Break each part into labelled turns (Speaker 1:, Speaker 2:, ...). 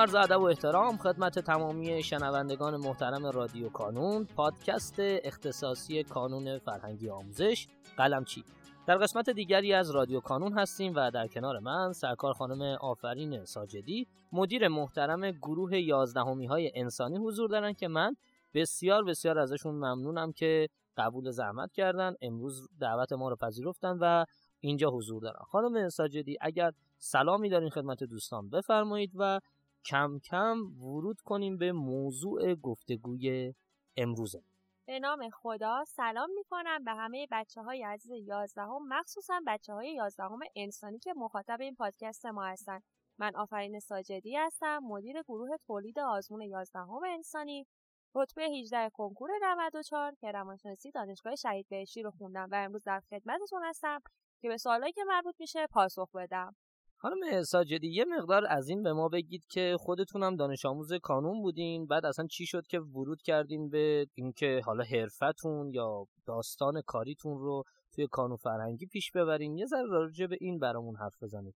Speaker 1: عرض ادب و احترام خدمت تمامی شنوندگان محترم رادیو کانون پادکست اختصاصی کانون فرهنگی آموزش قلم چی در قسمت دیگری از رادیو کانون هستیم و در کنار من سرکار خانم آفرین ساجدی مدیر محترم گروه یازدهمی های انسانی حضور دارن که من بسیار بسیار ازشون ممنونم که قبول زحمت کردن. امروز دعوت ما رو پذیرفتن و اینجا حضور دارن. خانم ساجدی اگر سلامی دارین خدمت دوستان بفرمایید و کم کم ورود کنیم به موضوع گفتگوی امروزه
Speaker 2: به نام خدا سلام می کنم به همه بچه های عزیز یازدهم مخصوصا بچه های یازدهم انسانی که مخاطب این پادکست ما هستند من آفرین ساجدی هستم مدیر گروه تولید آزمون یازدهم انسانی. رتبه 18 کنکور 94 که روانشناسی دانشگاه شهید بهشتی رو خوندم و امروز در خدمتتون هستم که به سوالایی که مربوط میشه پاسخ بدم.
Speaker 1: خانم ساجدی یه مقدار از این به ما بگید که خودتونم دانش آموز کانون بودین بعد اصلا چی شد که ورود کردین به اینکه حالا حرفتون یا داستان کاریتون رو توی کانون فرهنگی پیش ببرین؟ یه ذره راجع به این برامون حرف بزنید.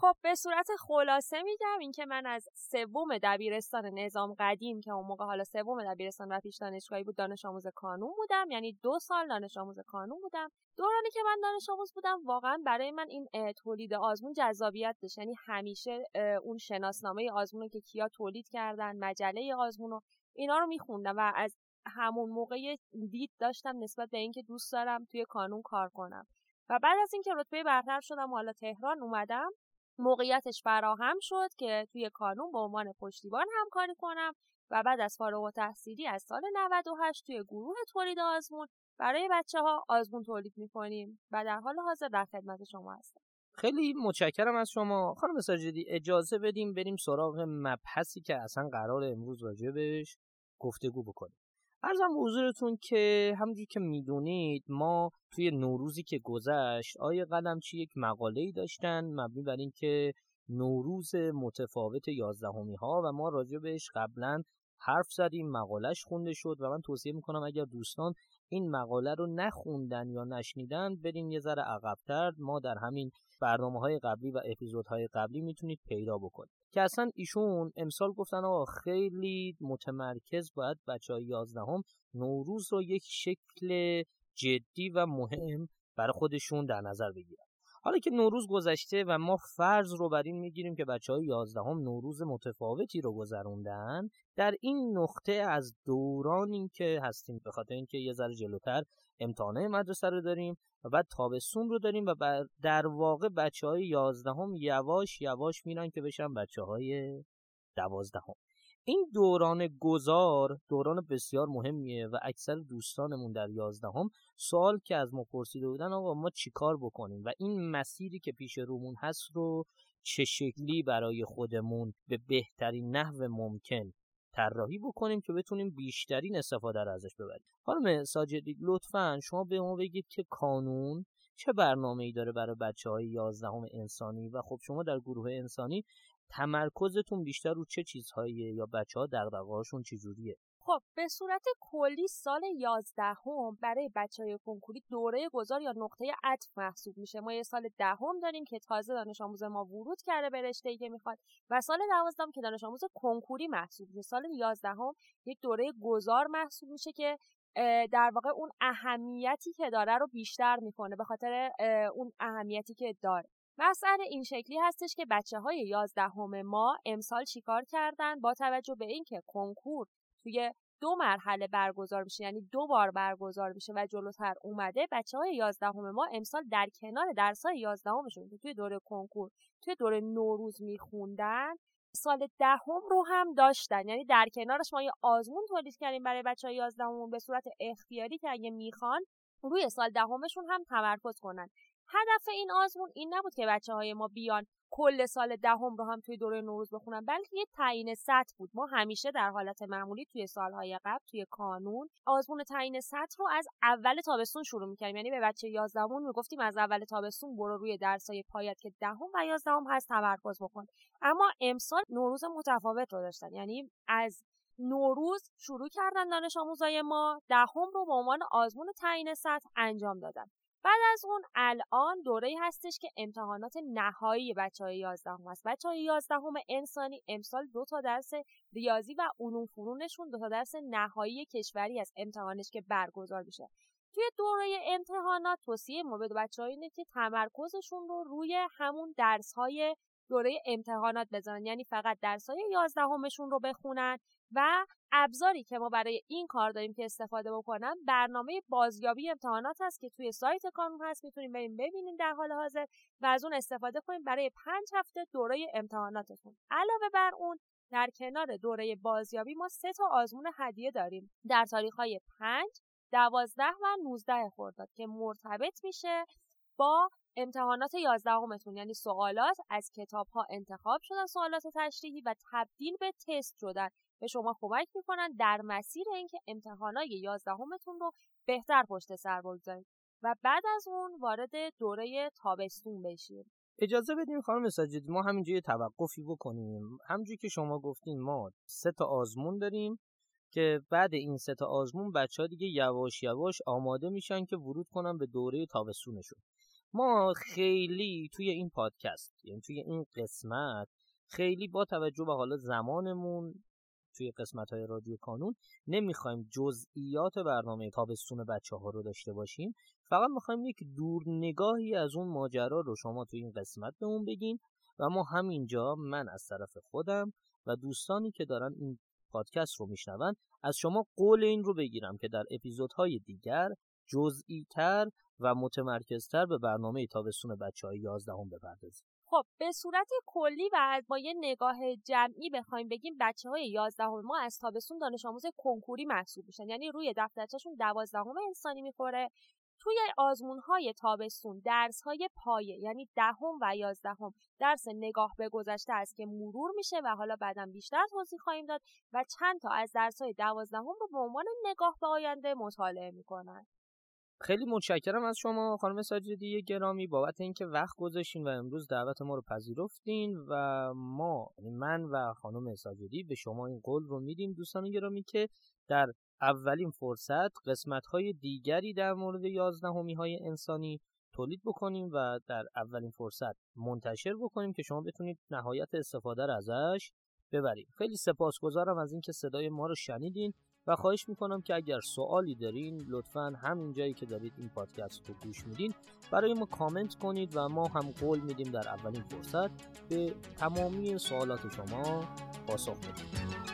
Speaker 2: خب به صورت خلاصه میگم اینکه من از سوم دبیرستان نظام قدیم که اون موقع حالا سوم دبیرستان و پیش دانشگاهی بود دانش آموز کانون بودم. یعنی دو سال دانش آموز کانون بودم. دورانی که من دانش آموز بودم واقعا برای من این تولید آزمون جذابیت داشت. یعنی همیشه اون شناسنامه آزمون که کیا تولید کردن مجله آزمون رو اینا رو میخوندم و از همون موقع دید داشتم نسبت به اینکه دوست دارم توی کانون کار کنم. و بعد از اینکه رتبه برتر شدم و حالا تهران اومدم موقعیتش فراهم شد که توی کانون به عنوان پشتیبان همکاری کنم و بعد از فارغ و از سال 98 توی گروه تولید آزمون برای بچه ها آزمون تولید می‌کنیم و در حال حاضر در خدمت شما هستم.
Speaker 1: خیلی متشکرم از شما. خانم ساجدی اجازه بدیم بریم سراغ مبحثی که اصلا قرار امروز راجبش گفتگو بکنیم. ارزم حضورتون که همونجور که می‌دونید ما توی نوروزی که گذشت آیه چی یک مقاله ای داشتن مبنی بر اینکه نوروز متفاوت یازدهمی ها و ما راجع بهش قبلا حرف زدیم مقالش خونده شد و من توصیه می‌کنم اگر دوستان این مقاله رو نخوندن یا نشنیدن بریم یه ذره عقبتر. ما در همین برنامه های قبلی و اپیزودهای قبلی می‌تونید پیدا بکنید. که اصلا ایشون امسال گفتن آقا خیلی متمرکز باید بچه های یازدهم نوروز رو یک شکل جدی و مهم برای خودشون در نظر بگیرن. حالا که نوروز گذشته و ما فرض رو بر این می‌گیریم که بچه های یازدهم نوروز متفاوتی رو گذروندن در این نقطه از دورانی که هستیم به خاطر اینکه یه ذره جلوتر امتحانه مدرسه رو داریم و بعد تابستون رو داریم و در واقع بچه های یازدهم یواش یواش میرن که بشن بچه های دوازدهم. این دوران گذار دوران بسیار مهمیه و اکثر دوستانمون در یازدهم سوال که از ما پرسیده بودن آقا ما چیکار بکنیم؟ و این مسیری که پیش رومون هست رو چه شکلی برای خودمون به بهترین نحو ممکن طراحی بکنیم که بتونیم بیشترین استفاده رو ازش ببریم؟ خانم ساجدی لطفا شما به ما بگید که کانون چه برنامه ای داره برای بچه های یازدهم انسانی؟ و خب شما در گروه انسانی تمرکزتون بیشتر رو چه چیزهاییه یا بچه ها دقدقهاشون چجوریه؟
Speaker 2: خب به صورت کلی سال یازدهم برای بچه های کنکوری دوره گذار یا نقطه عطف محسوب میشه. ما یه سال دهم داریم که تازه دانش آموز ما ورود کرده به رشته که می‌خواد و سال دوازدهم که دانش آموز کنکوری محسوب میشه. سال یازدهم یک دوره گذار محسوب میشه که در واقع اون اهمیتی که داره رو بیشتر می‌کنه به خاطر اون اهمیتی که داره. مسئله این شکلی هستش که بچه های یازدهم ما امسال چیکار کردن با توجه به اینکه کنکور توی دو مرحله برگزار میشه یعنی دو بار برگزار میشه و جلوتر اومده بچه های یازدهم ما امسال در کنار درس های یازدهمشون که توی دوره کنکور توی دوره نوروز میخوندن سال دهم رو هم داشتن. یعنی در کنارش ما یه آزمون تولید کردیم برای بچه های یازدهممون به صورت اختیاری که اگه می‌خوان روی سال دهمشون هم تمرکز کنن. هدف این آزمون این نبود که بچه های ما بیان کل سال دهم رو هم توی دوره نوروز بخونن بلکه یه تعیین سطح بود. ما همیشه در حالت معمولی توی سالهای قبل توی کانون آزمون تعیین سطح رو از اول تابستون شروع می‌کردیم. یعنی به بچه یازدهم می‌گفتیم از اول تابستون برو روی درسای پایت که دهم و یازدهم هست تمرکز بکن. اما امسال نوروز متفاوت رو داشتن. یعنی از نوروز شروع کردن دانش آموزای ما دهم رو به عنوان آزمون تعیین سطح انجام دادن. بعد از اون الان دوره هستش که امتحانات نهایی بچه های یازدهم هست بچه های یازدهم انسانی امسال دو تا درس ریاضی و علوم فرونشون دو تا درس نهایی کشوری از امتحانش که برگزار میشه. توی دوره امتحانات توصیه ما به بچه اینه که تمرکزشون رو روی همون درس های دوره امتحانات بزنن. یعنی فقط درس های یازدهمشون رو بخونن و ابزاری که ما برای این کار داریم که استفاده بکنن برنامه بازیابی امتحانات هست که توی سایت کانون هست. می‌تونیم بریم ببینیم در حال حاضر و از اون استفاده کنیم برای پنج هفته دوره امتحاناتتون. علاوه بر اون در کنار دوره بازیابی ما سه تا آزمون هدیه داریم. در تاریخ های پنج دوازده و 19 خرداد که مرتبط میشه با امتحانات یازدهمتون یعنی سوالات از کتاب ها انتخاب شدن سوالات تشریحی و تبدیل به تست شدن. به شما کمک می‌کنن در مسیر اینکه امتحانات یازدهمتون رو بهتر پشت سر بگذارید. و بعد از اون وارد دوره تابستون بشیم
Speaker 1: اجازه بدیم خانم ساجدی ما همینجا یه توقفی بکنیم. همونجوری که شما گفتین ما سه تا آزمون داریم که بعد این سه تا آزمون بچه ها دیگه یواش یواش آماده میشن که ورود کنن به دوره تابستونشون. ما خیلی توی این پادکست یعنی توی این قسمت خیلی با توجه به حالا زمانمون توی قسمت های رادیو کانون نمی‌خوایم جزئیات برنامه تابستون بچه ها رو داشته باشیم. فقط می‌خوایم یک دور نگاهی از اون ماجرا رو شما توی این قسمت به اون بگین و ما همینجا من از طرف خودم و دوستانی که دارن این پادکست رو میشنون از شما قول این رو بگیرم که در اپیزودهای دیگر جزئی تر و متمرکزتر به برنامه تابستون بچه های یازدهم بپردازیم.
Speaker 2: خب به صورت کلی و با یه نگاه جمعی بخوایم بگیم بچه های یازدهم ما از تابستون دانش آموز کنکوری محسوب میشن. یعنی روی دفترچهشون دوازدهم انسانی می‌خوره. توی آزمون های تابستون درس های پایه یعنی دهم و یازدهم درس نگاه به گذشته است که مرور میشه و حالا بعدا بیشتر توضیح خواهیم داد و چند تا از درس های دوازدهم رو به عنوان نگاه به آینده مطالعه می‌کنن.
Speaker 1: خیلی متشکرم از شما خانم ساجدی گرامی بابت اینکه وقت گذاشتین و امروز دعوت ما رو پذیرفتین و ما یعنی من و خانم ساجدی به شما این قول رو میدیم دوستان گرامی که در اولین فرصت قسمت های دیگری در مورد یازدهمی های انسانی تولید بکنیم و در اولین فرصت منتشر بکنیم که شما بتونید نهایت استفاده رو ازش ببرید. خیلی سپاسگزارم از اینکه صدای ما رو شنیدین. و خواهش می‌کنم که اگر سوالی دارین لطفا همین جایی که دارید این پادکست رو گوش میدین برای ما کامنت کنید و ما هم قول میدیم در اولین فرصت به تمامی سوالات شما پاسخ بدیم.